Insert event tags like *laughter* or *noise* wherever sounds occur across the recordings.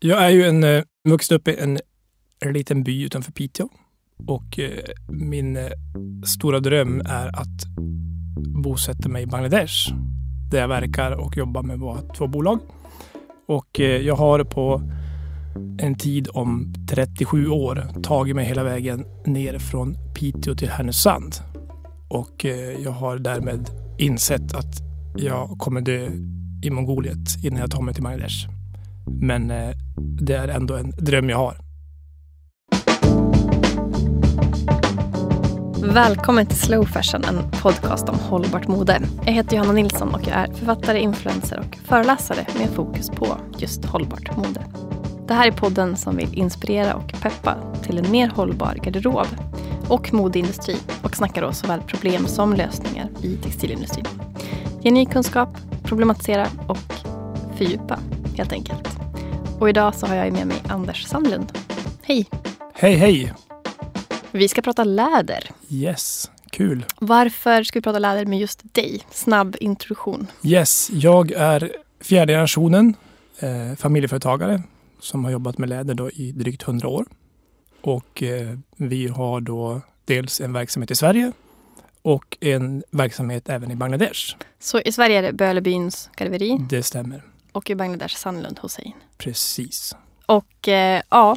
Jag är ju en, eh, vuxen upp i en, liten by utanför Piteå. Och eh, min eh, stora dröm är att bosätta mig i Bangladesh. Där jag verkar och jobbar med våra två bolag. Och eh, jag har på en tid om 37 år tagit mig hela vägen ner från Piteå till Härnösand. Och eh, jag har därmed insett att jag kommer dö i Mongoliet innan jag tar mig till Bangladesh. Men eh, det är ändå en dröm jag har. Välkommen till Slow Fashion, en podcast om hållbart mode. Jag heter Johanna Nilsson och jag är författare, influencer och föreläsare med fokus på just hållbart mode. Det här är podden som vill inspirera och peppa till en mer hållbar garderob och modeindustri och snackar då såväl problem som lösningar i textilindustrin. Ge ny kunskap, problematisera och fördjupa helt enkelt. Och idag så har jag med mig Anders Sandlund. Hej! Hej hej! Vi ska prata läder. Yes, kul. Varför ska vi prata läder med just dig? Snabb introduktion. Yes, jag är fjärde generationen eh, familjeföretagare som har jobbat med läder då i drygt 100 år. Och eh, vi har då dels en verksamhet i Sverige och en verksamhet även i Bangladesh. Så i Sverige är det Bölebyns garveri Det stämmer. och i Bangladesh Sandlund Hussein. Precis. Och eh, ja,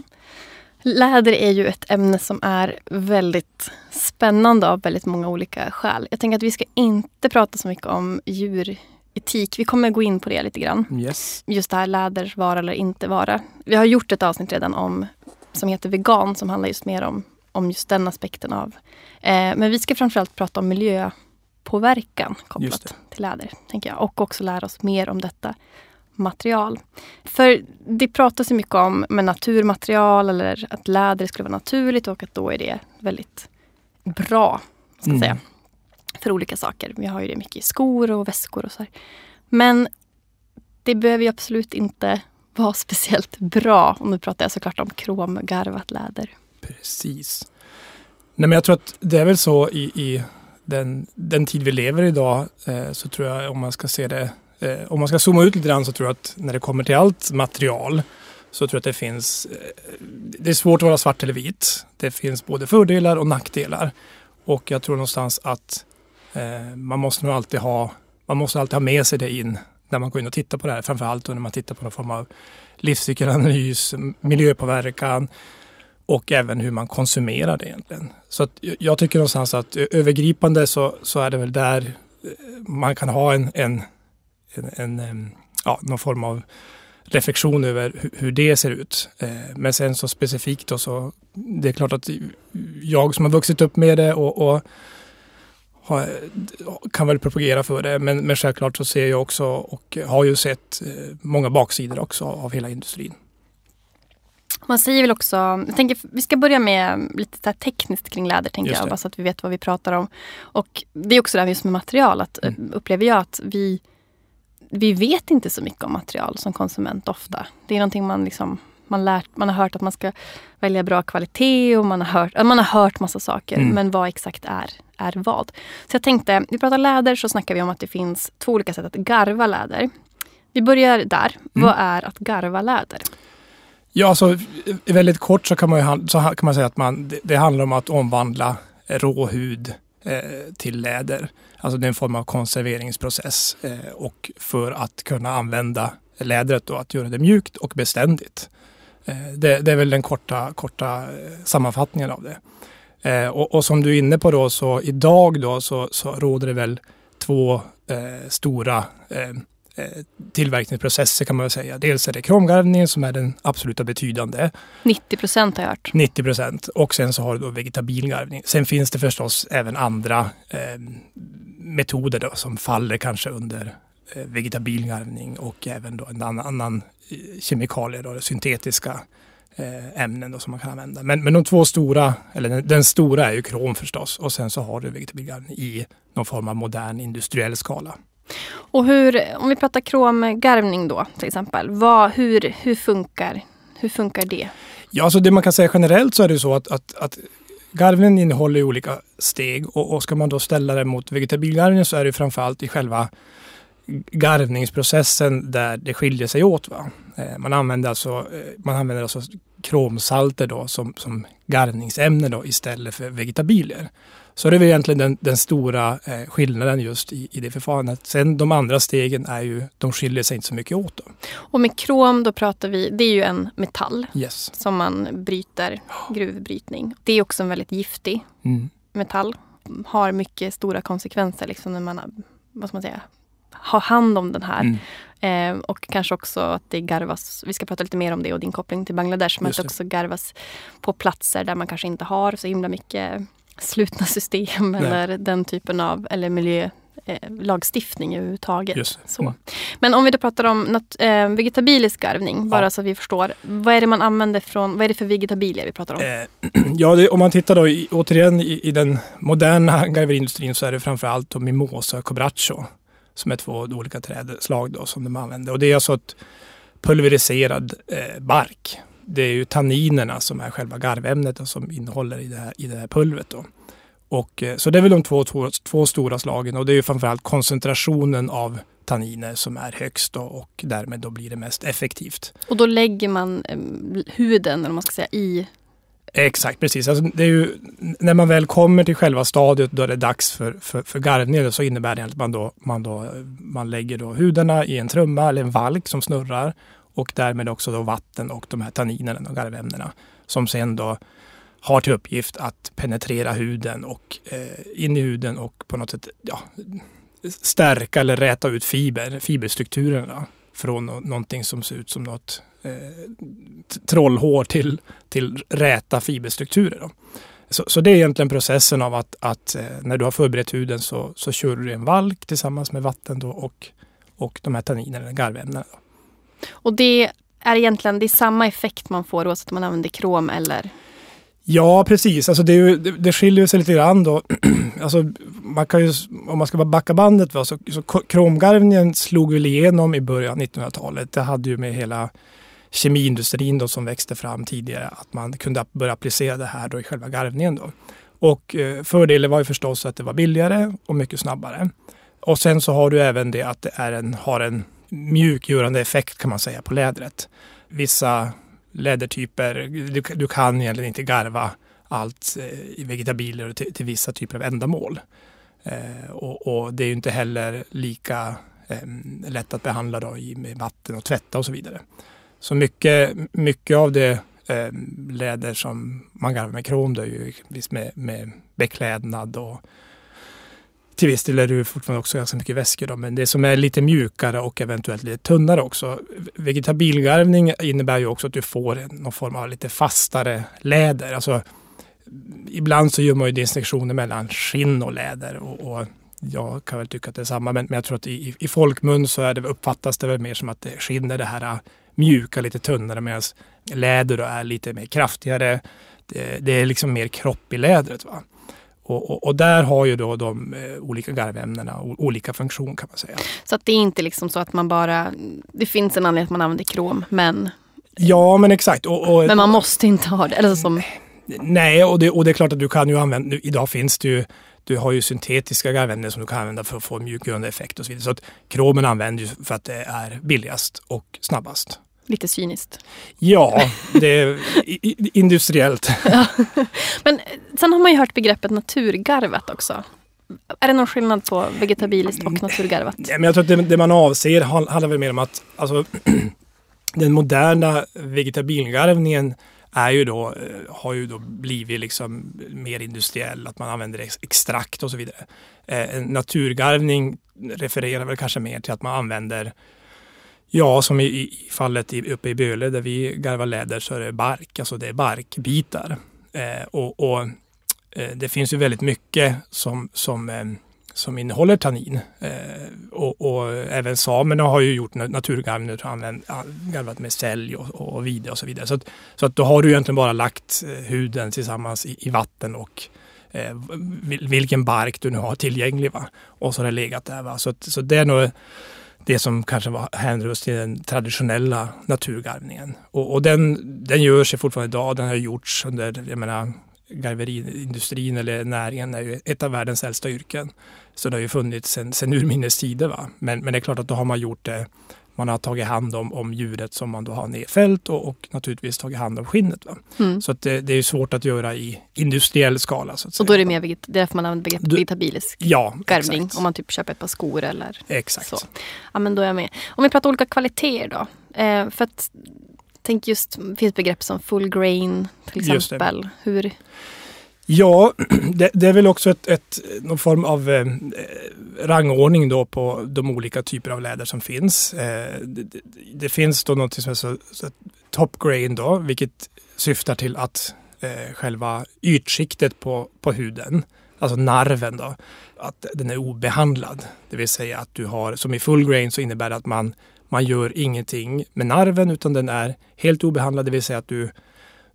läder är ju ett ämne som är väldigt spännande av väldigt många olika skäl. Jag tänker att vi ska inte prata så mycket om djuretik. Vi kommer gå in på det lite grann. Yes. Just det här läder, vara eller inte vara. Vi har gjort ett avsnitt redan om som heter vegan som handlar just mer om, om just den aspekten av. Eh, men vi ska framförallt prata om miljöpåverkan kopplat till läder. Tänker jag. Och också lära oss mer om detta material. För det pratas ju mycket om med naturmaterial eller att läder skulle vara naturligt och att då är det väldigt bra. Ska Mm. säga, för olika saker. Vi har ju det mycket i skor och väskor och så här. Men det behöver ju absolut inte vara *laughs* speciellt bra. Och nu pratar jag såklart om kromgarvat läder. Precis. Nej, men jag tror att det är väl så i, i den, den tid vi lever idag eh, så tror jag om man ska se det, Eh, om man ska zooma ut lite grann så tror jag att när det kommer till allt material så tror jag att det finns, eh, det är svårt att vara svart eller vit. Det finns både fördelar och nackdelar. Och jag tror någonstans att eh, man måste nog alltid ha, man måste alltid ha med sig det in när man går in och tittar på det här. Framförallt när man tittar på någon form av livscykelanalys, miljöpåverkan och även hur man konsumerar det egentligen. Så att jag- tycker någonstans att övergripande så, så är det väl där eh, man kan ha en, en, en, en ja, någon form av reflektion över hur, det ser ut. Eh, Men sen så specifikt då så det är klart att jag som har vuxit upp med det och, och har, kan väl propagera för det. Men, men självklart så ser jag också och har ju sett eh, många baksidor också av hela industrin. Man säger väl också, jag tänker, vi ska börja med lite så tekniskt kring läder, tänker jag, bara så att vi vet vad vi pratar om. Och det är också det här just med material, att Mm. upplever jag att vi, vi vet inte så mycket om material som konsument ofta. Det är någonting man liksom, man, lärt, man har hört att man ska välja bra kvalitet och man har hört, man har hört massa saker, Mm. men vad exakt är, är vad? Så jag tänkte, vi pratar läder så snackar vi om att det finns två olika sätt att garva läder. Vi börjar där. Mm. Vad är att garva läder? Ja, alltså väldigt kort så kan man, ju, så kan man säga att man, det, det handlar om att omvandla rå hud Eh, till läder. Alltså det är en form av konserveringsprocess eh, och för att kunna använda lädret då, att göra det mjukt och beständigt. Eh, det, det är väl den korta, korta sammanfattningen av det. Och, och som du är inne på då så idag då så, så råder det väl två eh, stora eh, tillverkningsprocesser kan man väl säga. Dels är det kromgarvningen som är den absoluta betydande, 90 procent har jag hört. 90 procent. Och sen så har du då vegetabil garvning. Sen finns det förstås även andra eh, metoder då, som faller kanske under eh, vegetabil garvning och även då en annan, annan eh, kemikalier, då, syntetiska eh, ämnen då, som man kan använda. Men, men de två stora, eller den, den stora är ju krom förstås och sen så har du vegetabil garvning i någon form av modern industriell skala. Och hur, om vi pratar kromgarvning då till exempel. Vad, hur, hur, funkar, hur funkar det? Ja, alltså det man kan säga generellt så är det så att, att, att garvningen innehåller olika steg och, och ska man då ställa det mot vegetabilgarvningen så är det framförallt i själva garvningsprocessen där det skiljer sig åt. Va? Eh, man använder alltså, eh, man använder alltså kromsalter då som, som garvningsämne då istället för vegetabilier. Så det är väl egentligen den, den stora eh, skillnaden just i, i det förfarandet. Sen de andra stegen är ju, de skiljer sig inte så mycket åt. Då. Och med krom då pratar vi, det är ju en metall yes. som man bryter, gruvbrytning. Det är också en väldigt giftig mm. metall. Har mycket stora konsekvenser liksom när man, vad ska man säga, har hand om den här. Mm. Eh, och kanske också att det garvas, vi ska prata lite mer om det och din koppling till Bangladesh, men att det också garvas på platser där man kanske inte har så himla mycket slutna *laughs* system Nej. eller den typen av eller miljö eh, lagstiftning överhuvudtaget. Så. Mm. Men om vi då pratar om nat- eh, vegetabilisk garvning, bara så att vi förstår. Vad är det man använder från, vad är det för vegetabilier vi pratar om? Eh, *clears throat* ja, det, om man tittar då i, återigen i, i, den moderna *laughs* garveriindustrin så är det framförallt mimosa och cobracho som är två olika trädslag då, som de använder. Och det är alltså ett pulveriserad eh, bark det är ju tanninerna som är själva garvämnet och som innehåller i det här, i det här pulvret. Då. Och, eh, så det är väl de två, två, två stora slagen och det är ju framförallt koncentrationen av tanniner som är högst då, och därmed då blir det mest effektivt. Och då lägger man eh, huden, eller man ska säga, i Exakt, precis. Alltså, det är ju, när man väl kommer till själva stadiet då är det dags för, för, för garvning så innebär det att man, då, man, då, man lägger då hudarna i en trumma eller en valk som snurrar. Och därmed också då vatten och de här tanninerna och garvämnena. Som sen då har till uppgift att penetrera huden och eh, in i huden och på något sätt ja, stärka eller räta ut fiber, fiberstrukturerna från någonting som ser ut som något eh, trollhår till, till räta fiberstrukturer. Då. Så, så, det är egentligen processen av att, att eh, när du har förberett huden så, så kör du en valk tillsammans med vatten då och, och de här tanninerna, garvämnena. Då. Och det är egentligen det är samma effekt man får oavsett om man använder krom eller? Ja, precis. Alltså det, det, det skiljer sig lite grann då. *clears throat* alltså man kan ju, om man ska bara backa bandet, va, så, så kromgarvningen slog väl igenom i början av 1900-talet. Det hade ju med hela kemiindustrin då som växte fram tidigare, att man kunde börja applicera det här då i själva garvningen. Då. Och eh, fördelen var ju förstås att det var billigare och mycket snabbare. Och sen så har du även det att det är en, har en mjukgörande effekt kan man säga på lädret. Vissa lädertyper, du, du kan egentligen inte garva allt eh, i vegetabilier till, till vissa typer av ändamål. Eh, och, och, det är ju inte heller lika eh, lätt att behandla då i, med vatten och tvätta och så vidare. Så mycket, mycket av det eh, läder som man garvar med krom då är ju med, med beklädnad och till viss del är det fortfarande också ganska mycket väskor då, men det som är lite mjukare och eventuellt lite tunnare också. Vegetabilgarvning innebär ju också att du får någon form av lite fastare läder. Alltså, ibland så gör man ju distinktioner mellan skinn och läder och, och jag kan väl tycka att det är samma, men, men jag tror att i, i folkmun så är det, uppfattas det väl mer som att skinn är det här äh, mjuka, lite tunnare medan läder då är lite mer kraftigare. Det, det är liksom mer kropp i lädret. Va? Och, och, och, där har ju då de eh, olika garvämnena olika funktion kan man säga. Så att det är inte liksom så att man bara, det finns en anledning att man använder krom men Ja men exakt. Och, men man måste inte ha det? Eller som... Nej och det, och det är klart att du kan ju använda, idag finns det ju du har ju syntetiska garvämnen som du kan använda för att få mjukgörande effekt och så vidare. Så att kromen använder ju för att det är billigast och snabbast. Lite cyniskt. Ja, det är industriellt. *laughs* Ja. Men sen har man ju hört begreppet naturgarvat också. Är det någon skillnad på vegetabiliskt och naturgarvat? Ja, men jag tror att det, det man avser handlar väl mer om att alltså, *clears throat* den moderna vegetabiliegarvningen är ju då, eh, har ju då blivit liksom mer industriell, att man använder extrakt och så vidare. Eh, naturgarvning refererar väl kanske mer till att man använder Ja, som i, i fallet i, uppe i Böle där vi garvar läder så är det bark, alltså det är barkbitar. Eh, och, och eh, det finns ju väldigt mycket som, som, eh, som innehåller tannin. Eh, och, och, även samerna har ju gjort naturgarv nu, garvat med sälj och, och vide och så vidare. Så, att, så att då har du egentligen bara lagt eh, huden tillsammans i, i vatten och eh, vilken bark du nu har tillgänglig. Va? Och så har det legat där. Va? Så, att, så det är nog det som kanske var hänröst till den traditionella naturgarvningen. Och, och, den, den gör sig fortfarande idag. Den har gjorts under jag menar, garveriindustrin eller näringen är ju ett av världens äldsta yrken. Så det har ju funnits sedan urminnes tider. Va? Men, men det är klart att då har man gjort det man har tagit hand om, om djuret som man då har nedfällt och, och naturligtvis tagit hand om skinnet. Mm. Så det, det, är svårt att göra i industriell skala. Så att och då är det mer veget, därför man använder begreppet vegetabilisk ja, garvning om man typ köper ett par skor eller exakt. så. Ja men då är jag med. Om vi pratar olika kvaliteter då. Eh, för att tänk just, det finns begrepp som full grain till exempel. Hur, Ja, *clears throat* det, det, är väl också ett, ett, någon form av eh, eh, rangordning då på de olika typer av läder som finns. Eh, det, det, finns då något som är så, så top grain då, vilket syftar till att eh, själva ytskiktet på, på huden, alltså narven då, att den är obehandlad. Det vill säga att du har, som i full grain så innebär det att man, man gör ingenting med narven utan den är helt obehandlad, det vill säga att du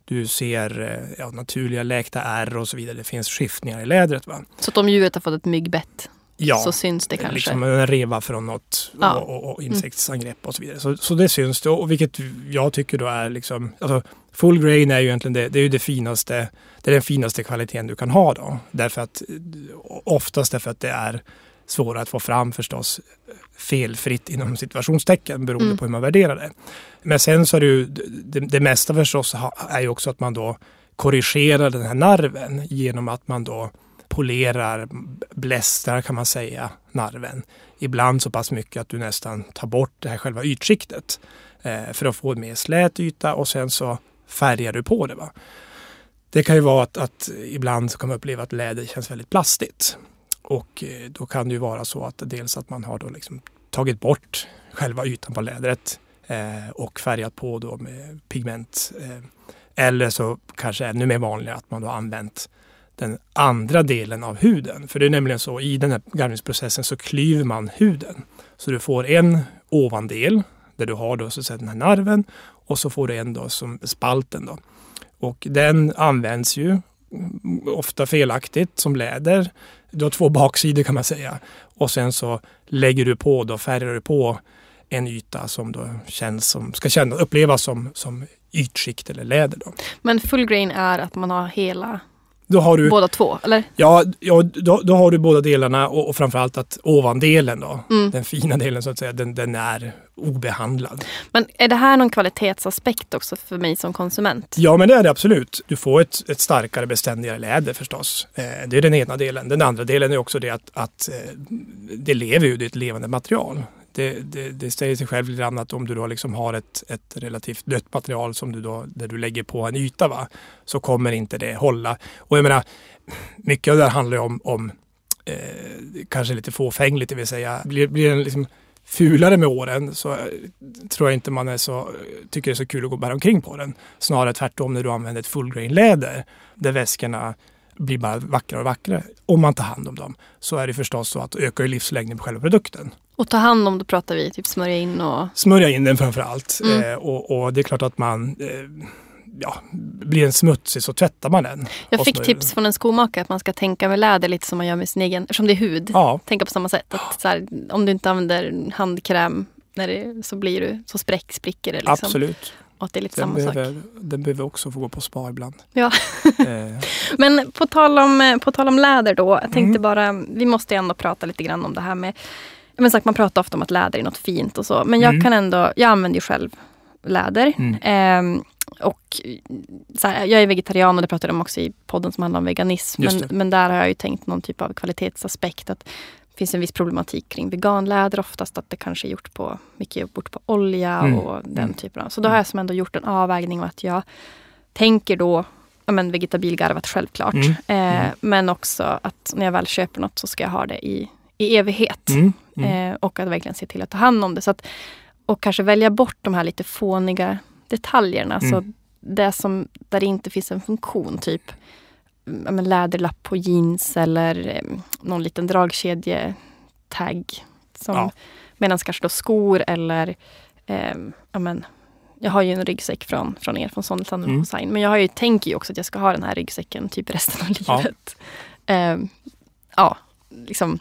du ser eh, ja, naturliga läkta ärr och så vidare. Det finns skiftningar i lädret. Va? Så att om djuret har fått ett myggbett ja, så syns det kanske? Liksom en reva från något ja. och, och, och, insektsangrepp och så vidare. Så, så det syns det och vilket jag tycker då är liksom, alltså full grain är ju egentligen det, det är ju det finaste, det är den finaste kvaliteten du kan ha då. Därför att oftast därför att det är svårare att få fram förstås felfritt inom situationstecken beroende mm. på hur man värderar det. Men sen så är det ju det, det mesta förstås är ju också att man då korrigerar den här narven genom att man då polerar, blästrar kan man säga, narven. Ibland så pass mycket att du nästan tar bort det här själva ytskiktet eh, för att få en mer slät yta och sen så färgar du på det. Va? Det kan ju vara att, att ibland så kan man uppleva att läder känns väldigt plastigt. Och eh, då kan det ju vara så att dels att man har då liksom tagit bort själva ytan på lädret eh, och färgat på då med pigment. Eh, eller så kanske ännu mer vanligt att man då använt den andra delen av huden. För det är nämligen så i den här garvningsprocessen så klyver man huden. Så du får en ovandel där du har då så att säga den här narven och så får du en då som spalten. Då. Och den används ju ofta felaktigt som läder. Du har två baksidor kan man säga. Och sen så lägger du på, då färgar du på en yta som då känns som, ska känna, upplevas som, som ytskikt eller läder. Då. Men full grain är att man har hela då har du, båda två, eller? Ja, ja då, då har du båda delarna och, och framförallt att ovandelen då, mm. den fina delen så att säga, den, den är obehandlad. Men är det här någon kvalitetsaspekt också för mig som konsument? Ja, men det är det absolut. Du får ett, ett starkare beständigare läder förstås. Eh, det är den ena delen. Den andra delen är också det att, att eh, det lever ju, det är ett levande material det, det, det säger sig själv lite grann att om du då liksom har ett, ett relativt dött material som du då, där du lägger på en yta va, så kommer inte det hålla. Och jag menar, mycket av det här handlar om, om eh, kanske lite fåfängligt, det vill säga blir, blir den liksom fulare med åren så eh, tror jag inte man är så, tycker det är så kul att gå och bära omkring på den. Snarare tvärtom när du använder ett fullgrain läder där väskorna blir bara vackrare och vackrare. Om man tar hand om dem så är det förstås så att öka livslängden på själva produkten. Och ta hand om, då pratar vi typ smörja in och... Smörja in den framför allt. Mm. Eh, och, och, det är klart att man eh, ja, blir den smutsig så tvättar man den. Jag fick tips från en skomakare att man ska tänka med läder lite som man gör med sin egen, eftersom det är hud. Ja. Tänka på samma sätt. Att här, om du inte använder handkräm när det, så blir du, så spräck, spricker det. Liksom. Absolut. Och att det är lite den samma behöver, sak. Den behöver också få gå på spa ibland. Ja. Eh. *laughs* Men på tal, om, på tal om läder då. Jag tänkte mm. bara, vi måste ändå prata lite grann om det här med men sagt, man pratar ofta om att läder är något fint och så. Men jag mm. kan ändå, jag använder ju själv läder. Mm. Eh, och så här, jag är vegetarian och det pratade de också i podden som handlar om veganism. Men, men, där har jag ju tänkt någon typ av kvalitetsaspekt. Att det finns en viss problematik kring veganläder oftast. Att det kanske är gjort på, mycket gjort på olja mm. och den mm. typen av. Så då har jag som ändå gjort en avvägning och att jag tänker då ja, men vegetabilgarvat självklart. Mm. Eh, mm. men också att när jag väl köper något så ska jag ha det i i evighet. Mm, mm. Eh, och att verkligen se till att ta hand om det. Så att, och kanske välja bort de här lite fåniga detaljerna. Mm. Så det som, där det inte finns en funktion, typ men läderlapp på jeans eller eh, någon liten dragkedjetagg. ja. Medan kanske då skor eller eh, ja, men, jag har ju en ryggsäck från, från er, från Sonnetan mm. Design. Men jag har ju, tänker ju också att jag ska ha den här ryggsäcken typ resten av *laughs* livet. Ja, eh, ja liksom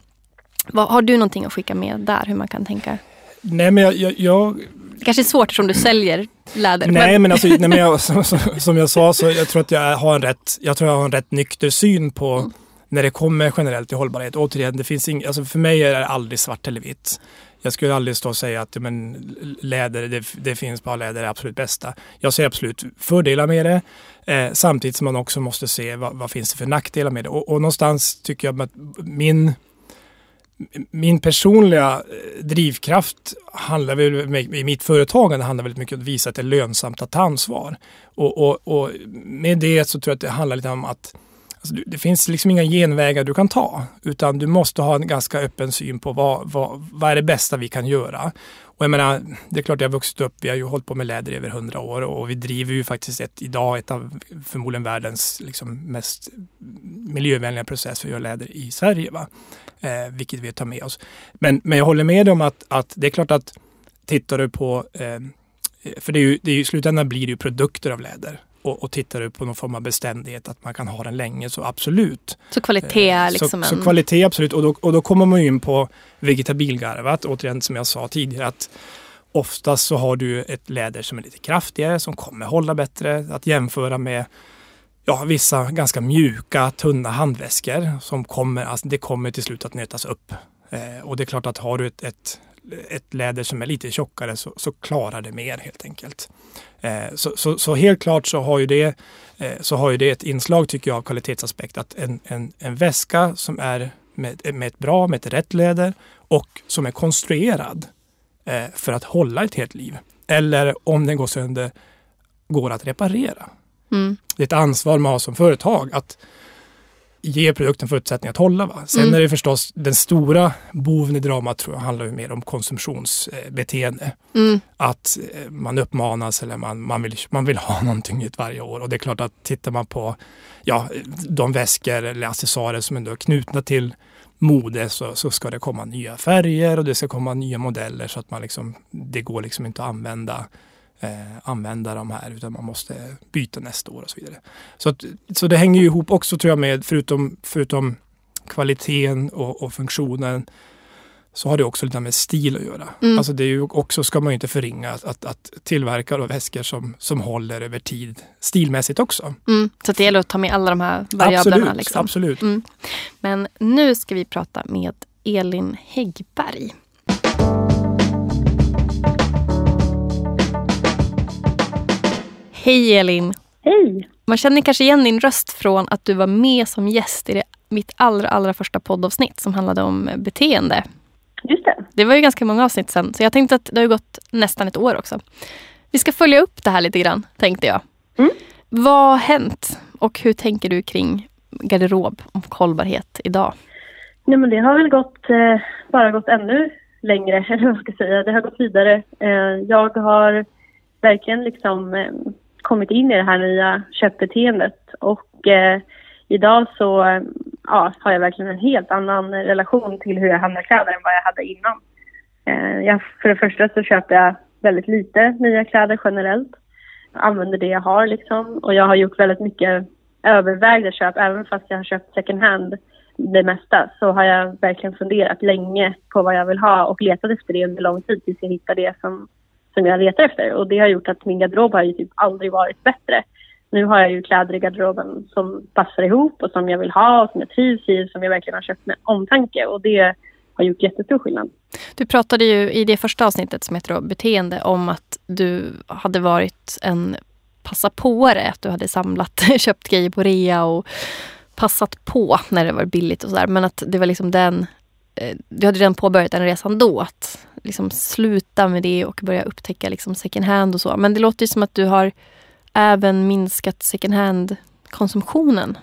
vad, har du någonting att skicka med där, hur man kan tänka? Nej, men jag, jag, jag Det kanske är svårt som du säljer läder. Nej, men, men alltså, nej, men jag, *laughs* som, som, jag sa så jag tror att jag har en rätt, jag tror jag har en rätt nykter syn på mm. när det kommer generellt till hållbarhet. Återigen, det finns ing, alltså för mig är det aldrig svart eller vitt. Jag skulle aldrig stå och säga att men, läder, det, det finns bara läder är absolut bästa. Jag ser absolut fördelar med det. Eh, samtidigt som man också måste se vad, vad finns det för nackdelar med det. Och, och någonstans tycker jag att min min personliga eh, drivkraft handlar väl, i mitt företagande handlar väldigt mycket om att visa att det är lönsamt att ta ansvar. Och, och, och med det så tror jag att det handlar lite om att alltså, det finns liksom inga genvägar du kan ta, utan du måste ha en ganska öppen syn på vad, vad, vad är det bästa vi kan göra. Och jag menar, det är klart jag har vuxit upp, vi har ju hållit på med läder i över hundra år och vi driver ju faktiskt ett, idag ett av förmodligen världens liksom mest miljövänliga processer för att göra läder i Sverige. Va? Eh, vilket vi tar med oss. Men, men jag håller med om att, att det är klart att tittar du på, eh, för det är ju, det är ju, i slutändan blir det ju produkter av läder och, och tittar du på någon form av beständighet, att man kan ha den länge, så absolut. Så kvalitet är liksom så, en... så kvalitet absolut. Och då, och då kommer man in på vegetabilgarvat, återigen som jag sa tidigare, att oftast så har du ett läder som är lite kraftigare, som kommer hålla bättre. Att jämföra med ja, vissa ganska mjuka, tunna handväskor som kommer, alltså det kommer till slut att nötas upp. Eh, och det är klart att har du ett, ett, ett läder som är lite tjockare så, så klarar det mer helt enkelt. Eh, så, så, så, helt klart så har, ju det, eh, så har ju det ett inslag tycker jag av kvalitetsaspekt att en, en, en väska som är med, med ett bra, med ett rätt läder och som är konstruerad eh, för att hålla ett helt liv. Eller om den går sönder, går att reparera. Mm. Det är ett ansvar man har som företag att ge produkten förutsättningar att hålla. Va? Sen mm. är det förstås den stora boven i dramat tror jag handlar mer om konsumtionsbeteende. Mm. Att eh, man uppmanas eller man, man, vill, man vill ha *laughs* någonting nytt varje år. Och det är klart att tittar man på ja, de väskor eller accessoarer som ändå är knutna till mode så, så ska det komma nya färger och det ska komma nya modeller så att man liksom, det går liksom inte att använda eh, använda de här utan man måste byta nästa år och så vidare. Så, att, så det hänger ju ihop också tror jag med, förutom, förutom kvaliteten och, och funktionen, så har det också lite med stil att göra. Mm. Alltså det är ju också, ska man ju inte förringa, att, att, tillverka då väskor som, som håller över tid stilmässigt också. Mm. Så det gäller att ta med alla de här variablerna. Absolut. Liksom. absolut. Mm. Men nu ska vi prata med Elin Häggberg. Hej Elin! Hej! Man känner kanske igen din röst från att du var med som gäst i det, mitt allra, allra första poddavsnitt som handlade om beteende. Just det. Det var ju ganska många avsnitt sen, så jag tänkte att det har gått nästan ett år också. Vi ska följa upp det här lite grann, tänkte jag. Mm. Vad har hänt och hur tänker du kring garderob och hållbarhet idag? Nej, men det har väl gått, eh, bara gått ännu längre, *laughs* eller vad ska säga. Det har gått vidare. Eh, jag har verkligen liksom eh, kommit in i det här nya köpbeteendet. Och eh, idag så ja, har jag verkligen en helt annan relation till hur jag handlar kläder än vad jag hade innan. Eh, jag, för det första så köper jag väldigt lite nya kläder generellt. Jag använder det jag har liksom. Och jag har gjort väldigt mycket övervägda köp, även fast jag har köpt second hand det mesta, så har jag verkligen funderat länge på vad jag vill ha och letat efter det under lång tid tills jag hittade det som som jag letar efter. Och det har gjort att min garderob har ju typ aldrig varit bättre. Nu har jag ju kläder i garderoben som passar ihop och som jag vill ha och som jag trivs i, som jag verkligen har köpt med omtanke. Och det har gjort jättestor skillnad. Du pratade ju i det första avsnittet som heter beteende om att du hade varit en passa-påare. Att du hade samlat, *laughs* köpt grejer på rea och passat på när det var billigt och sådär. Men att det var liksom den eh, du hade redan påbörjat den resan då, att liksom sluta med det och börja upptäcka liksom second hand och så. Men det låter ju som att du har även minskat second hand-konsumtionen.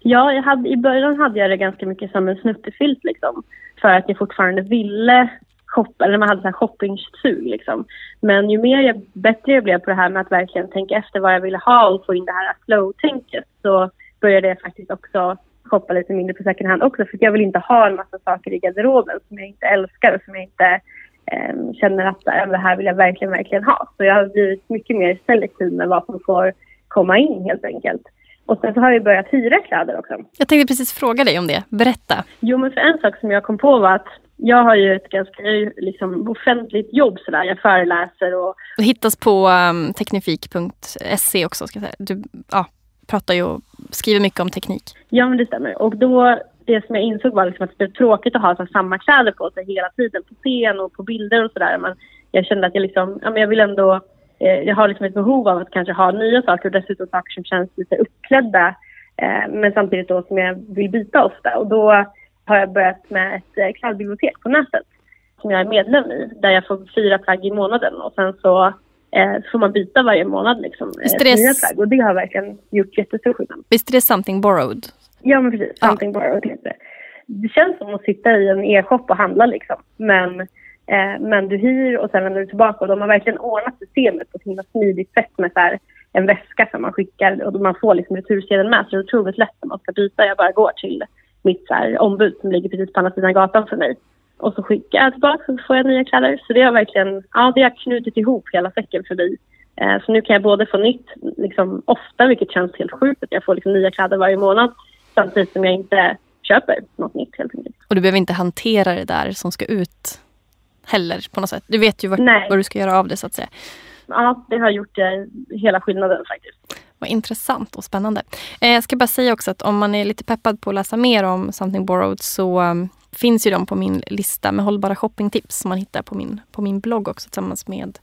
Ja, jag hade, i början hade jag det ganska mycket som en snuttefilt liksom. För att jag fortfarande ville shoppa, eller man hade så här liksom. Men ju mer jag, bättre jag blev på det här med att verkligen tänka efter vad jag ville ha och få in det här flow-tänket så började jag faktiskt också shoppa lite mindre på second hand också för jag vill inte ha en massa saker i garderoben som jag inte älskar och som jag inte eh, känner att äh, det här vill jag verkligen, verkligen ha. Så jag har blivit mycket mer selektiv med vad som får komma in helt enkelt. Och sen så har jag börjat hyra kläder också. Jag tänkte precis fråga dig om det. Berätta. Jo, men för en sak som jag kom på var att jag har ju ett ganska liksom, offentligt jobb sådär. Jag föreläser och... Det hittas på um, teknifik.se också. Ska jag säga. Du ja, pratar ju och skriver mycket om teknik. Ja, men det stämmer. Och då, det som jag insåg var liksom att det blev tråkigt att ha så samma kläder på sig hela tiden på scen och på bilder och sådär. Men jag kände att jag liksom, ja men jag vill ändå, eh, jag har liksom ett behov av att kanske ha nya saker och dessutom saker som känns lite uppklädda. Eh, men samtidigt då som jag vill byta ofta. Och då har jag börjat med ett eh, klädbibliotek på nätet som jag är medlem i. Där jag får fyra plagg i månaden och sen så eh, får man byta varje månad liksom, eh, nya plagg. Och det har verkligen gjort jättestor skillnad. Visst är det Something Borrowed? Ja, men precis. Something ja. Borrowed heter det. Det känns som att sitta i en e-shop och handla liksom. Men, eh, men du hyr och sen vänder du tillbaka och de har verkligen ordnat systemet på ett himla smidigt sätt med så här, en väska som man skickar och man får liksom retursedeln med. Så det är otroligt lätt när man ska byta. Jag bara går till mitt så här, ombud som ligger precis på andra sidan gatan för mig. Och så skickar jag tillbaka och så får jag nya kläder. Så det har verkligen ja, det har knutit ihop hela säcken för mig. Eh, så nu kan jag både få nytt liksom, ofta, vilket känns helt sjukt att jag får liksom, nya kläder varje månad samtidigt som jag inte köper något nytt helt enkelt. Och du behöver inte hantera det där som ska ut heller på något sätt. Du vet ju vad, vad du ska göra av det så att säga. Ja, det har gjort eh, hela skillnaden faktiskt. Vad intressant och spännande. Eh, jag ska bara säga också att om man är lite peppad på att läsa mer om Something Borrowed så um, finns ju de på min lista med hållbara shoppingtips som man hittar på min, på min blogg också tillsammans med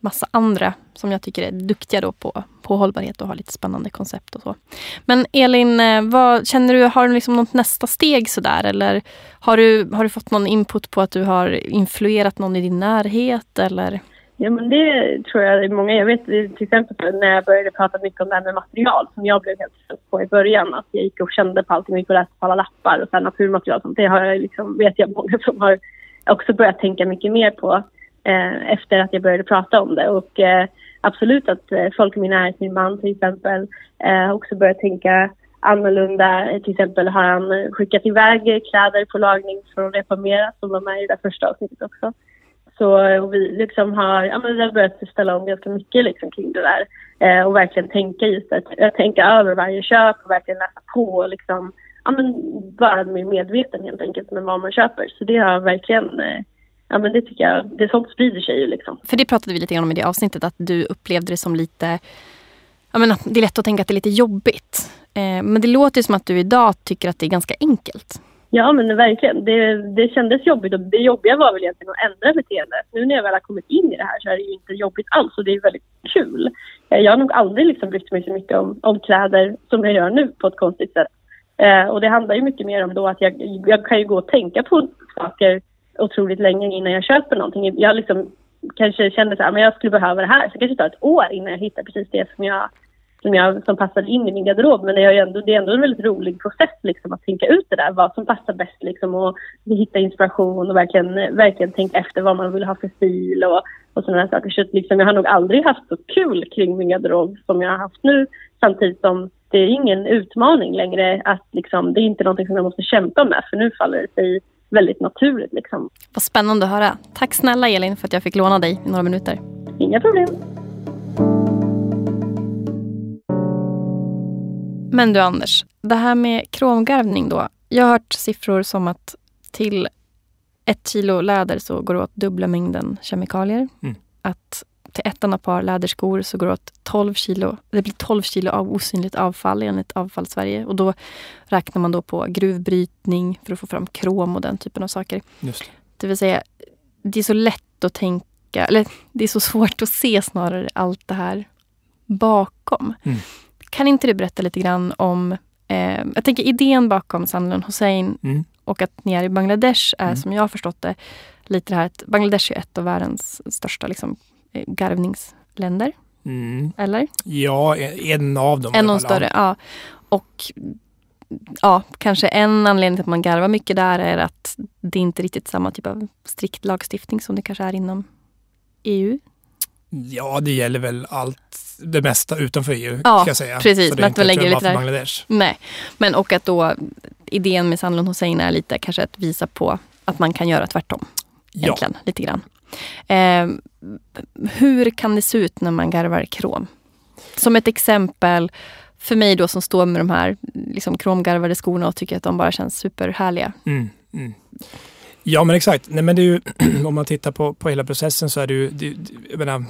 massa andra som jag tycker är duktiga då på, på hållbarhet och har lite spännande koncept och så. Men Elin, eh, vad känner du, har du liksom något nästa steg sådär eller har du, har du fått någon input på att du har influerat någon i din närhet eller? Ja, men det tror jag är många. Jag vet till exempel när jag började prata mycket om det här med material som jag blev helt trött på i början. Att jag gick och kände på allting och gick och läste på alla lappar och sen naturmaterial. Sånt. Det har jag liksom, vet jag många som har också börjat tänka mycket mer på eh, efter att jag började prata om det. Och eh, absolut att eh, folk i min närhet, min man till exempel, eh, också börjat tänka annorlunda. Till exempel har han skickat iväg kläder på lagning från Reformera som var med i det första avsnittet också. Så eh, och vi liksom har, ja, men vi har börjat ställa om ganska mycket liksom kring det där. Eh, och verkligen tänka just att jag tänker över varje köp och verkligen läsa på och liksom, ja men vara mer medveten helt enkelt med vad man köper. Så det har verkligen eh, Ja men det tycker jag, det sånt sprider sig ju liksom. För det pratade vi lite grann om i det avsnittet, att du upplevde det som lite, ja men det är lätt att tänka att det är lite jobbigt. Eh, men det låter ju som att du idag tycker att det är ganska enkelt. Ja, men verkligen. Det, det kändes jobbigt och det jobbiga var väl egentligen att ändra beteendet. Nu när jag väl har kommit in i det här så är det ju inte jobbigt alls och det är väldigt kul. Eh, jag har nog aldrig liksom brytt mig så mycket om, om kläder som jag gör nu på ett konstigt sätt. Eh, och det handlar ju mycket mer om då att jag, jag kan ju gå och tänka på saker otroligt länge innan jag köper någonting. Jag liksom kanske känner så här, men jag skulle behöva det här. Så det kanske tar ett år innan jag hittar precis det som jag som, jag, som passade in i min garderob. Men det är, ändå, det är ändå en väldigt rolig process liksom, att tänka ut det där, vad som passar bäst liksom, och hitta inspiration och verkligen, verkligen tänka efter vad man vill ha för stil och, och sådana saker. Så liksom, jag har nog aldrig haft så kul kring min garderob som jag har haft nu. Samtidigt som det är ingen utmaning längre. att liksom, Det är inte någonting som jag måste kämpa med för nu faller det sig väldigt naturligt. Liksom. Vad spännande att höra. Tack snälla Elin för att jag fick låna dig i några minuter. Inga problem. Men du Anders, det här med kromgarvning då. Jag har hört siffror som att till ett kilo läder så går det åt dubbla mängden kemikalier. Mm. Att till ett annat par läderskor så går det åt 12 kilo. Det blir 12 kilo av osynligt avfall enligt Avfall Sverige. Och då räknar man då på gruvbrytning för att få fram krom och den typen av saker. Just det. det vill säga, det är så lätt att tänka, eller det är så svårt att se snarare allt det här bakom. Mm. Kan inte du berätta lite grann om eh, jag tänker idén bakom Sanlun Hussein mm. och att ni är i Bangladesh är mm. som jag har förstått det lite det här att Bangladesh är ett av världens största liksom, garvningsländer. Mm. Eller? Ja, en av dem. En av de större, ja. Och ja, kanske en anledning till att man garvar mycket där är att det inte är riktigt samma typ av strikt lagstiftning som det kanske är inom EU. Ja, det gäller väl allt det mesta utanför EU. Ja, ska jag säga. precis. Så det är inte lägger lite där. Bangladesh. Nej, men och att då idén med Sanlun Hussein är lite kanske att visa på att man kan göra tvärtom. Egentligen, ja. lite grann. Eh, hur kan det se ut när man garvar krom? Som ett exempel för mig då som står med de här liksom kromgarvade skorna och tycker att de bara känns superhärliga. Mm, mm. Ja men exakt. Nej, men det är ju, *clears throat* om man tittar på, på hela processen så är det ju, det, jag menar,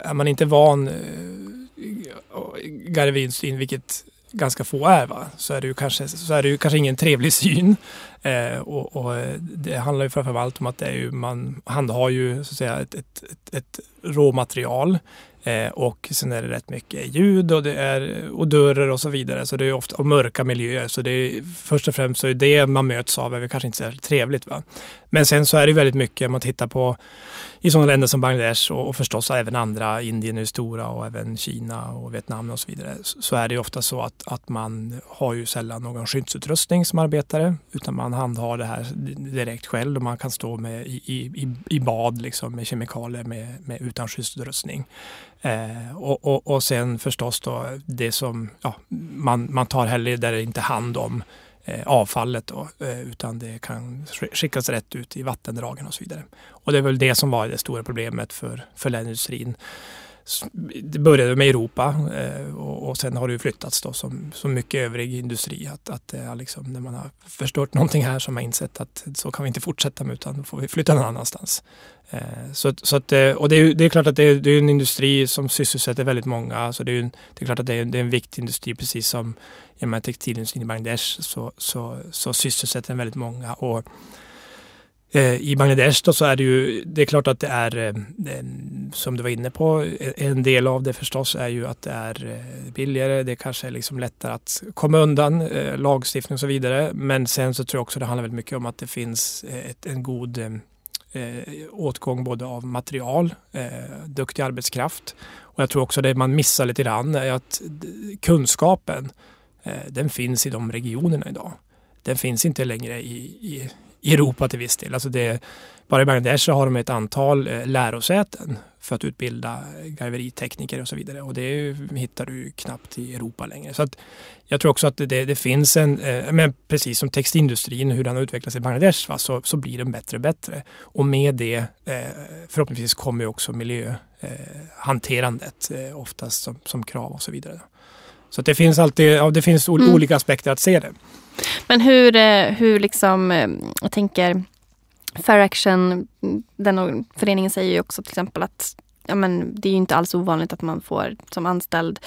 är man inte van eh, äh, garvinstyn, vilket ganska få är, va? Så, är det ju kanske, så är det ju kanske ingen trevlig syn. Eh, och, och, eh, det handlar ju framförallt om att det är ju, man handhar ju så att säga, ett, ett, ett, ett råmaterial Eh, och sen är det rätt mycket ljud och det är odörer och så vidare. Så det är ofta och mörka miljöer. Så det är, först och främst så är det man möts av är kanske inte så trevligt. Va? Men sen så är det väldigt mycket om man tittar på i sådana länder som Bangladesh och, och förstås även andra, Indien är stora och även Kina och Vietnam och så vidare, så är det ofta så att, att man har ju sällan någon skyddsutrustning som arbetare utan man man handhar det här direkt själv och man kan stå med i, i, i bad liksom, med kemikalier med, med, utan skyddsutrustning. Eh, och, och, och sen förstås då det som ja, man, man tar heller där det inte hand om Eh, avfallet då, eh, utan det kan skickas rätt ut i vattendragen och så vidare. Och det är väl det som var det stora problemet för, för industrin. Det började med Europa eh, och, och sen har det flyttats då som, som mycket övrig industri. Att, att det är liksom, när man har förstört någonting här som har insett att så kan vi inte fortsätta med utan då får vi flytta någon annanstans. Så, så att, eh, och det är, det är klart att det är, det är en industri som sysselsätter väldigt många. Så det är, det är klart att det är, det är en viktig industri precis som i textilindustrin i Bangladesh så, så, så sysselsätter den väldigt många. Och, eh, I Bangladesh då så är det ju, det är klart att det är, som du var inne på, e-, en del av det förstås är ju att det är eh, billigare, det kanske är liksom lättare att komma undan eh, lagstiftning och så vidare. Men sen så tror jag också det handlar väldigt mycket om att det finns eh, ett, en god eh, eh, åtgång både av material, eh, duktig arbetskraft och jag tror också det man missar lite grann är att kunskapen Eh, den finns i de regionerna idag. Den finns inte längre i, i, i Europa till viss del. Alltså det, bara i Bangladesh så har de ett antal eh, lärosäten för att utbilda garveritekniker och så vidare. Och det hittar du knappt i Europa längre. Så jag tror också att det, det finns en, eh, men precis som textilindustrin, hur den har utvecklats i Bangladesh, va, så, så blir den bättre och bättre. Och med det förhoppningsvis kommer också miljöhanterandet oftast som, som krav och så vidare. Så det finns alltid ja, det finns mm. olika aspekter att se det. Men hur, eh, hur liksom, eh, jag tänker Fair Action, den föreningen säger ju också till exempel att ja, men det är inte alls ovanligt att man får som anställd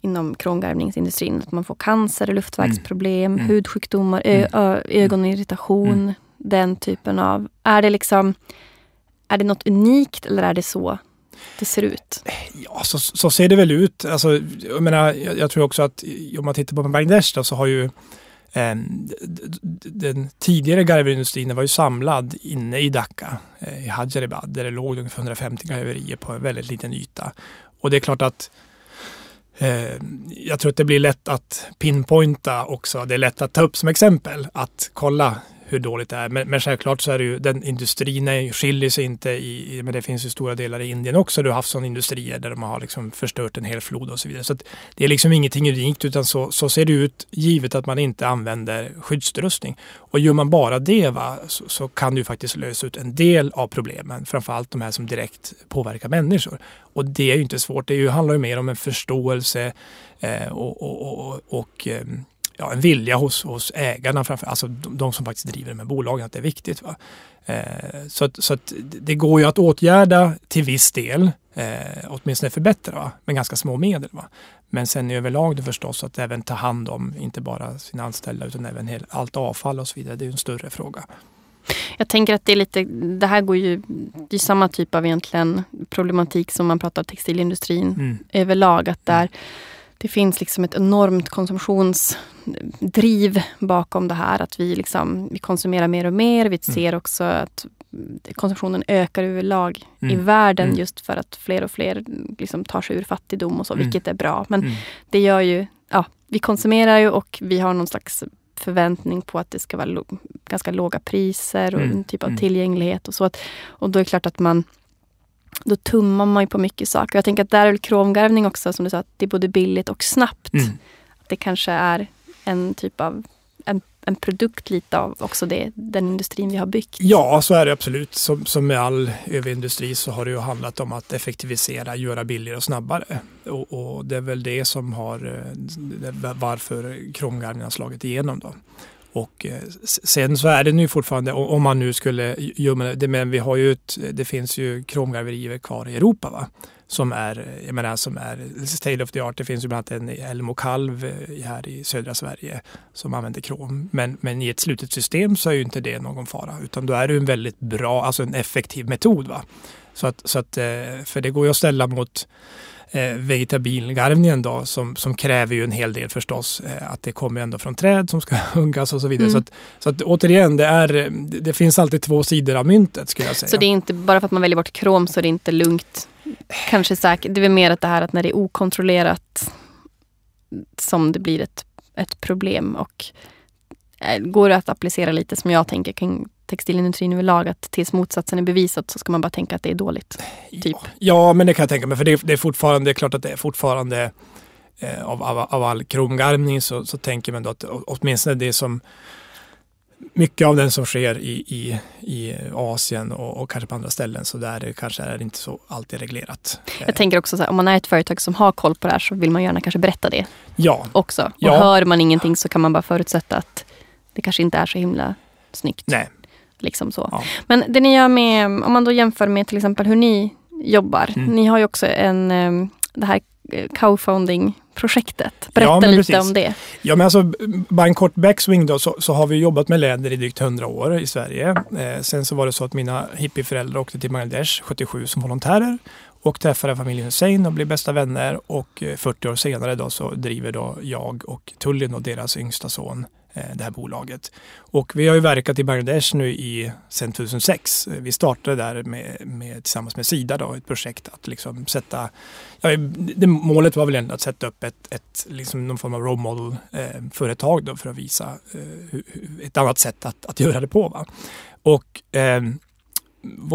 inom krongarvningsindustrin att man får cancer, luftvägsproblem, mm. hudsjukdomar, ö, mm. ö, ögonirritation, mm. den typen av... Är det liksom är det något unikt eller är det så det ser ut? Ja, så, så ser det väl ut. Alltså, jag, menar, jag, jag tror också att om man tittar på Bangladesh då, så har ju eh, den tidigare garveriindustrin var ju samlad inne i Dhaka, eh, i Hajaribad, där det låg ungefär 150 garverier på en väldigt liten yta. Och det är klart att eh, jag tror att det blir lätt att pinpointa också. Det är lätt att ta upp som exempel att kolla hur dåligt det är. Men, men självklart så är det ju, den industrin är, skiljer sig inte i, men det finns ju stora delar i Indien också. Du har haft sådana industrier där de har liksom förstört en hel flod och så vidare. Så det är liksom ingenting unikt utan så, så ser det ut givet att man inte använder skyddsutrustning. Och gör man bara det va, så, så kan du faktiskt lösa ut en del av problemen. Framförallt de här som direkt påverkar människor. Och det är ju inte svårt. Det är ju, handlar ju mer om en förståelse eh, och, och, och, och eh, ja, en vilja hos, hos ägarna, framför, alltså de, de, som faktiskt driver de här bolagen, att det är viktigt. Va? Eh, så att, så att det går ju att åtgärda till viss del, eh, åtminstone förbättra, va? med ganska små medel. Va? Men sen överlag det förstås att även ta hand om, inte bara sina anställda, utan även hel, allt avfall och så vidare. Det är en större fråga. Jag tänker att det är lite, det här går ju, det är samma typ av egentligen problematik som man pratar om textilindustrin mm. överlag. Att där det finns liksom ett enormt konsumtionsdriv bakom det här. Att vi, liksom, vi konsumerar mer och mer. Vi mm. ser också att konsumtionen ökar överlag mm. i världen mm. just för att fler och fler liksom tar sig ur fattigdom och så, mm. vilket är bra. Men mm. det gör ju, ja, vi konsumerar ju och vi har någon slags förväntning på att det ska vara lo ganska låga priser och mm. en typ av tillgänglighet och så. Och då är det klart att man då tummar man ju på mycket saker. Jag tänker att där är väl kromgarvning också, som du sa, att det är både billigt och snabbt. Mm. Det kanske är en typ av en, en produkt lite av också det, den industrin vi har byggt. Ja, så är det absolut. Som, som med all övrig industri så har det ju handlat om att effektivisera, göra billigare och snabbare. Och, och det är väl det som har, eh, varför kromgarvningen har slagit igenom. Då. Och eh, sen så är det nu fortfarande, om man nu skulle gömma det, men vi har ju ett, det finns ju kromgarverier kvar i Europa va? som är, eh, jag menar, som är state of the art. Det finns ju bland annat en elmokalv kalv eh, här i södra Sverige som använder krom. Men, men i ett slutet system så är ju inte det någon fara utan då är det en väldigt bra, alltså en effektiv metod. Va? Så att, så att, för det går ju att ställa mot eh, vegetabilgarvningen då som, som kräver ju en hel del förstås. Eh, att det kommer ändå från träd som ska *laughs* huggas och så vidare. Mm. Så, att, så att återigen, det, är, det finns alltid två sidor av myntet skulle jag säga. Så det är inte bara för att man väljer bort krom så är det inte lugnt? Kanske säkert. Det är mer att det här att när det är okontrollerat som det blir ett, ett problem och eh, går det att applicera lite som jag tänker kring textilindustrin överlag att tills motsatsen är bevisat så ska man bara tänka att det är dåligt. Typ. Ja, men det kan jag tänka mig. För det är, det är fortfarande, det är klart att det är fortfarande eh, av, av, av, all kromgarvning så, så tänker man då att åtminstone det som mycket av den som sker i, i, i Asien och, och, kanske på andra ställen så där det kanske är inte så alltid reglerat. Jag tänker också så här, om man är ett företag som har koll på det här så vill man gärna kanske berätta det ja. också. Och ja. hör man ingenting så kan man bara förutsätta att det kanske inte är så himla snyggt. Nej, Liksom så. Ja. Men det ni gör med, om man då jämför med till exempel hur ni jobbar. Mm. Ni har ju också en, ehm, det här eh, crowdfunding-projektet. Berätta ja, lite precis. om det. Ja, men alltså, bara en kort backswing då, så, så har vi jobbat med läder i drygt 100 år i Sverige. Eh, sen så var det så att mina hippieföräldrar åkte till Bangladesh 77 som volontärer och träffade familjen Hussein och blev bästa vänner och 40 eh, år senare då så driver då jag och Tullin och deras yngsta son Eh, det här bolaget. Och vi har ju verkat i Bangladesh nu i, sedan 2006. Eh, vi startade där med, med, tillsammans med Sida då, ett projekt att liksom sätta, ja, det, målet var väl egentligen att sätta upp ett, ett liksom någon form av role model eh, företag då för att visa eh, ett annat sätt att, att göra det på. Va? Och eh,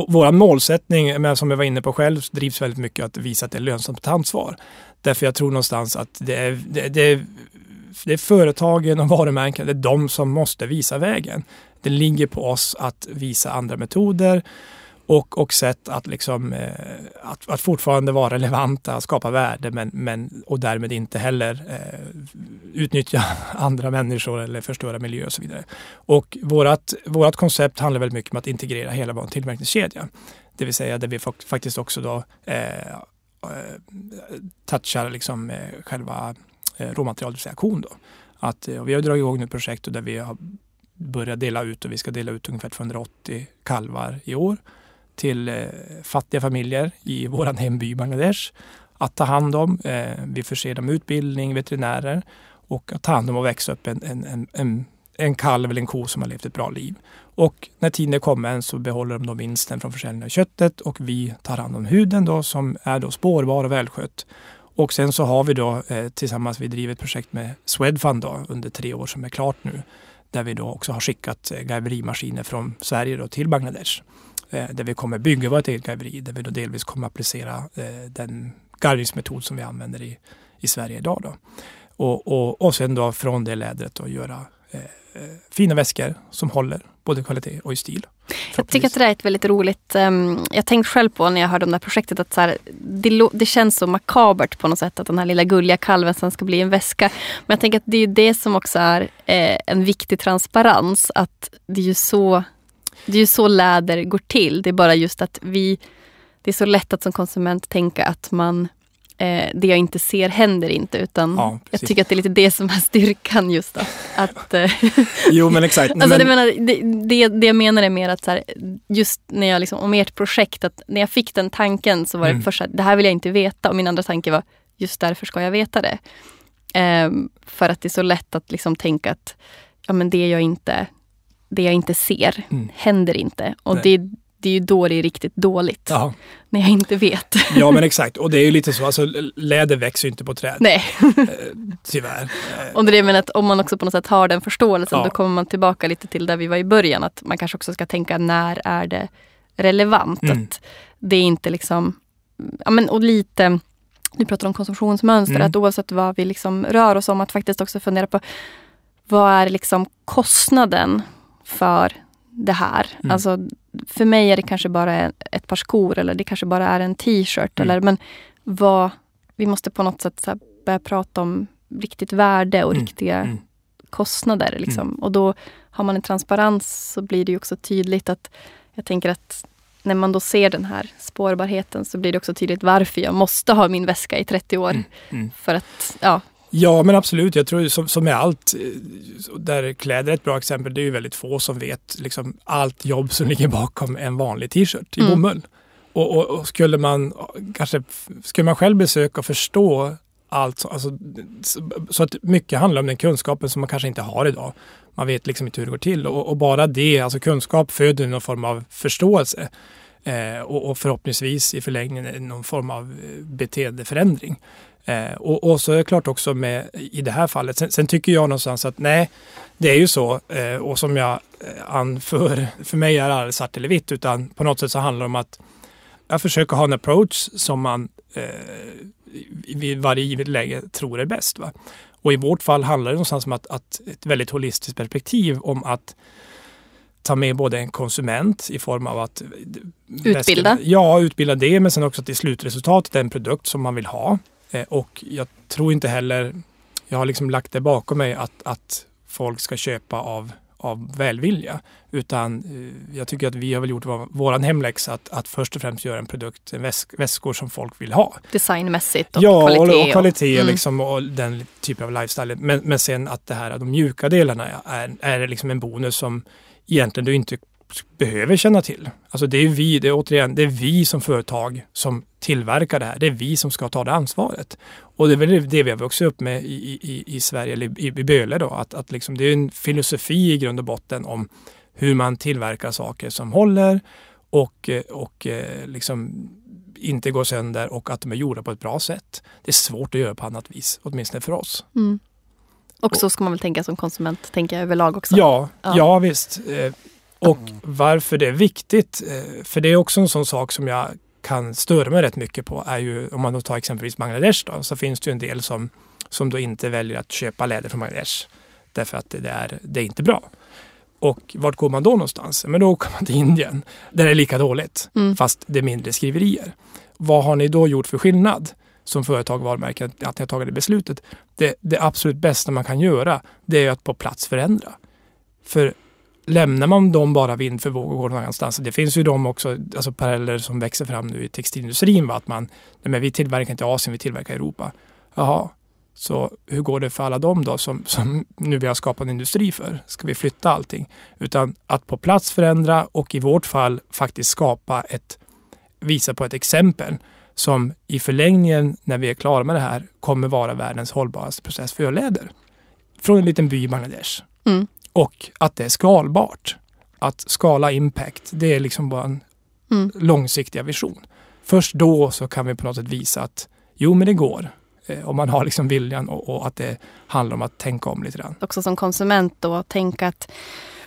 vår målsättning, som jag var inne på själv, drivs väldigt mycket att visa att det är lönsamt att ta ansvar. Därför jag tror någonstans att det är, det, det det är företagen och varumärken, det är de som måste visa vägen. Det ligger på oss att visa andra metoder och, och sätt att, liksom, eh, att, att fortfarande vara relevanta, skapa värde men, men, och därmed inte heller eh, utnyttja *laughs* andra människor eller förstöra miljö och så vidare. Och vårat, vårat koncept handlar väldigt mycket om att integrera hela vår tillverkningskedja. Det vill säga där vi faktiskt också då eh, eh, touchar liksom, eh, själva Eh, råmaterial, det vill säga kon. Då. Att, eh, vi har dragit igång ett projekt där vi har börjat dela ut och vi ska dela ut ungefär 280 kalvar i år till eh, fattiga familjer i *laughs* vår hemby Bangladesh att ta hand om. Eh, vi förser dem med utbildning, veterinärer och att ta hand om och växa upp en, en, en, en kalv eller en ko som har levt ett bra liv. Och när tiden är kommen så behåller de då vinsten från försäljningen av köttet och vi tar hand om huden då som är då spårbar och välskött. Och sen så har vi då eh, tillsammans, vi driver ett projekt med Swedfund då, under tre år som är klart nu. Där vi då också har skickat eh, garverimaskiner från Sverige då till Bangladesh. Eh, där vi kommer bygga vårt eget garveri, där vi då delvis kommer applicera den garvningsmetod som vi använder i, i Sverige idag. Då. Och, och, och sen då från det lädret då göra eh, fina väskor som håller både kvalitet och i stil. Jag tycker att det där är ett väldigt roligt, um, jag tänkte själv på när jag hörde om det här projektet att så här, det, det, känns så makabert på något sätt att den här lilla gulliga kalven sen ska bli en väska. Men jag tänker att det är det som också är eh, en viktig transparens. Att det är ju så, det är så läder går till. Det är bara just att vi, det är så lätt att som konsument tänka att man eh, det jag inte ser händer inte. Utan ja, jag tycker att det är lite det som är styrkan just att... *laughs* att eh, *laughs* jo men exakt. alltså, men... Det, menar, det, det, det, jag menar är mer att så här, just när jag liksom, om ert projekt, att när jag fick den tanken så var det mm. första, det här vill jag inte veta. Och min andra tanke var, just därför ska jag veta det. Eh, för att det är så lätt att liksom tänka att ja, men det jag inte det jag inte ser mm. händer inte. Och Nej. det det är ju då det är riktigt dåligt. Ja. När jag inte vet. Ja men exakt. Och det är ju lite så, alltså läder växer ju inte på träd. Nej. Eh, tyvärr. Och det är men att om man också på något sätt har den förståelsen ja. då kommer man tillbaka lite till där vi var i början. Att man kanske också ska tänka när är det relevant? Mm. Att det är inte liksom, ja men och lite, du pratar om konsumtionsmönster, mm. att oavsett vad vi liksom rör oss om, att faktiskt också fundera på vad är liksom kostnaden för det här? Mm. Alltså för mig är det kanske bara ett par skor eller det kanske bara är en t-shirt. Mm. men vad, vi måste på något sätt så börja prata om riktigt värde och mm. riktiga mm. kostnader. Liksom. Och då har man en transparens så blir det också tydligt att jag tänker att när man då ser den här spårbarheten så blir det också tydligt varför jag måste ha min väska i 30 år. Mm, mm. För att, ja. Ja, men absolut. Jag tror som, som med allt, eh, där kläder är ett bra exempel, det är ju väldigt få som vet liksom, allt jobb som *laughs* ligger bakom en vanlig t-shirt i Mm. bomull. Och, och, och skulle man kanske skulle man själv besöka och förstå allt, så- alltså, så- så att mycket handlar om den kunskapen som man kanske inte har idag. Man vet liksom inte hur det går till och, och bara det, alltså kunskap föder någon form av förståelse. Eh, och, och förhoppningsvis i förlängningen någon form av eh, beteendeförändring. Eh, och, och så är det klart också med i det här fallet. Sen, sen tycker jag någonstans att nej, det är ju så eh, och som jag eh, anför, *laughs* för mig är det aldrig svart eller vitt utan på något sätt så handlar det om att jag försöker ha en approach som man eh, i- vid varje givet läge tror är bäst. Va? Och i vårt fall handlar det någonstans om att, att ett väldigt holistiskt perspektiv om att ta med både en konsument i form av att Utbilda. Ja, utbilda det men sen också till slutresultatet den produkt som man vill ha. Eh, och jag tror inte heller, jag har liksom lagt det bakom mig att, att folk ska köpa av, av välvilja. Utan eh, jag tycker att vi har väl gjort vår, hemläxa att, att först och främst göra en produkt, en väsk, väskor som folk vill ha. Designmässigt och ja, kvalitet. och, och kvalitet Mm. liksom, och den typen av lifestyle. Men, men sen att det här, de mjuka delarna är, är liksom en bonus som egentligen du inte behöver känna till. Alltså det är vi, det är återigen, det är vi som företag som tillverkar det här. Det är vi som ska ta det ansvaret. Och det är väl det vi har vuxit upp med i, i, i Sverige, eller i, i Böle då, att, att liksom, det är en filosofi i grund och botten om hur man tillverkar saker som håller och, och eh, liksom inte går sönder och att de är gjorda på ett bra sätt. Det är svårt att göra på annat vis, åtminstone för oss. Mm. Och så ska man väl tänka som konsument, tänka överlag också. Ja, Ja. ja. visst. Eh, Och varför det är viktigt, eh, för det är också en sån sak som jag kan störa mig rätt mycket på, är ju om man då tar exempelvis Bangladesh då, så finns det ju en del som, som då inte väljer att köpa läder från Bangladesh. Därför att det är, det är inte bra. Och vart går man då någonstans? Men då åker man till Indien, där det är lika dåligt, Mm. fast det är mindre skriverier. Vad har ni då gjort för skillnad som företag, och varumärke, att ni har tagit det beslutet? Det, det absolut bästa man kan göra, det är att på plats förändra. För lämnar man dem bara vind för våg och går någon annanstans. Det finns ju de också, alltså paralleller som växer fram nu i textilindustrin. Va? Att man, nej men vi tillverkar inte i Asien, vi tillverkar i Europa. Jaha, så hur går det för alla dem då som, som nu vi har skapat en industri för? Ska vi flytta allting? Utan att på plats förändra och i vårt fall faktiskt skapa ett, visa på ett exempel som i förlängningen när vi är klara med det här kommer vara världens hållbaraste process för läder. Från en liten by i Bangladesh. Mm. Och att det är skalbart. Att skala impact, det är liksom bara en Mm. långsiktiga vision. Först då så kan vi på något sätt visa att jo men det går. Eh, om man har liksom viljan och, och att det handlar om att tänka om lite grann. Också som konsument då, tänka att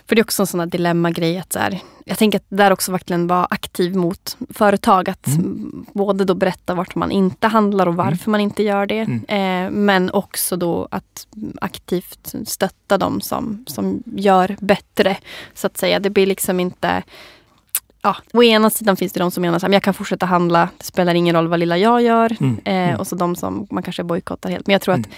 för det är också en sån här dilemma-grej att så här, jag tänker att där också verkligen vara aktiv mot företag. Att Mm. både då berätta vart man inte handlar och varför man inte gör det. Mm. Eh, men också då att aktivt stötta dem som, som gör bättre. Så att säga. Det blir liksom inte Ja, å ena sidan finns det de som menar att jag kan fortsätta handla, det spelar ingen roll vad lilla jag gör. Mm. Eh, Mm. Och så de som man kanske bojkottar helt. Men jag tror att Mm.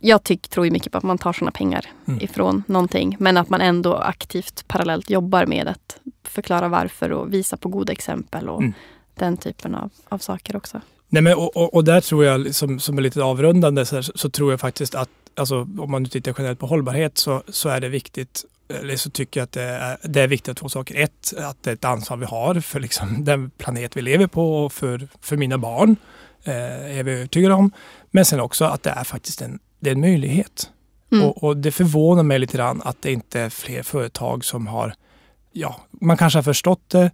Jag tyck, tror ju mycket på att man tar såna pengar Mm. ifrån någonting. Men att man ändå aktivt parallellt jobbar med att förklara varför och visa på goda exempel och Mm. den typen av, av saker också. Nej, men, och, och, och där tror jag, som, som är lite avrundande, så, här, så, tror jag faktiskt att alltså, om man nu tittar generellt på hållbarhet så, så är det viktigt eller så tycker jag att det är, det är viktigt av två saker. Ett, att det är ett ansvar vi har för liksom *laughs* den planet vi lever på och för, för mina barn. Eh, är vi övertygade om. Men sen också att det är faktiskt en, det är en möjlighet. Mm. Och, och det förvånar mig lite grann att det inte är fler företag som har, ja, man kanske har förstått det,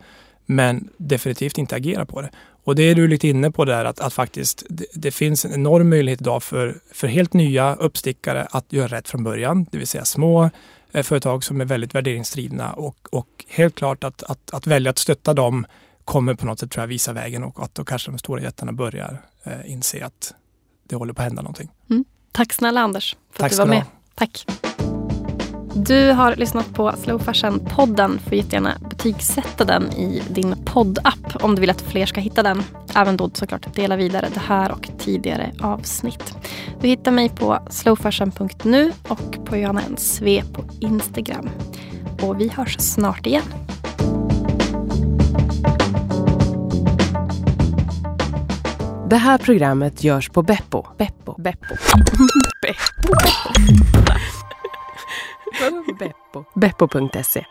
men definitivt inte agerar på det. Och det är du lite inne på där att, att faktiskt det, det finns en enorm möjlighet idag för, för helt nya uppstickare att göra rätt från början, det vill säga små eh, företag som är väldigt värderingsdrivna och, och helt klart att, att, att välja att stötta dem kommer på något sätt tror jag visa vägen och att då kanske de stora jättarna börjar eh, inse att det håller på att hända någonting. Tack snälla Anders för Tack att du var du med. ha. Tack. Du har lyssnat på Slow Fashion-podden. Får jättegärna betygsätta den i din poddapp om du vill att fler ska hitta den. Även då såklart dela vidare det här och tidigare avsnitt. Du hittar mig på slowfashion.nu och på Johanna NSV på Instagram. Och vi hörs snart igen. Det här programmet görs på Beppo. Beppo. Beppo. Beppo. Beppo. Beppo.se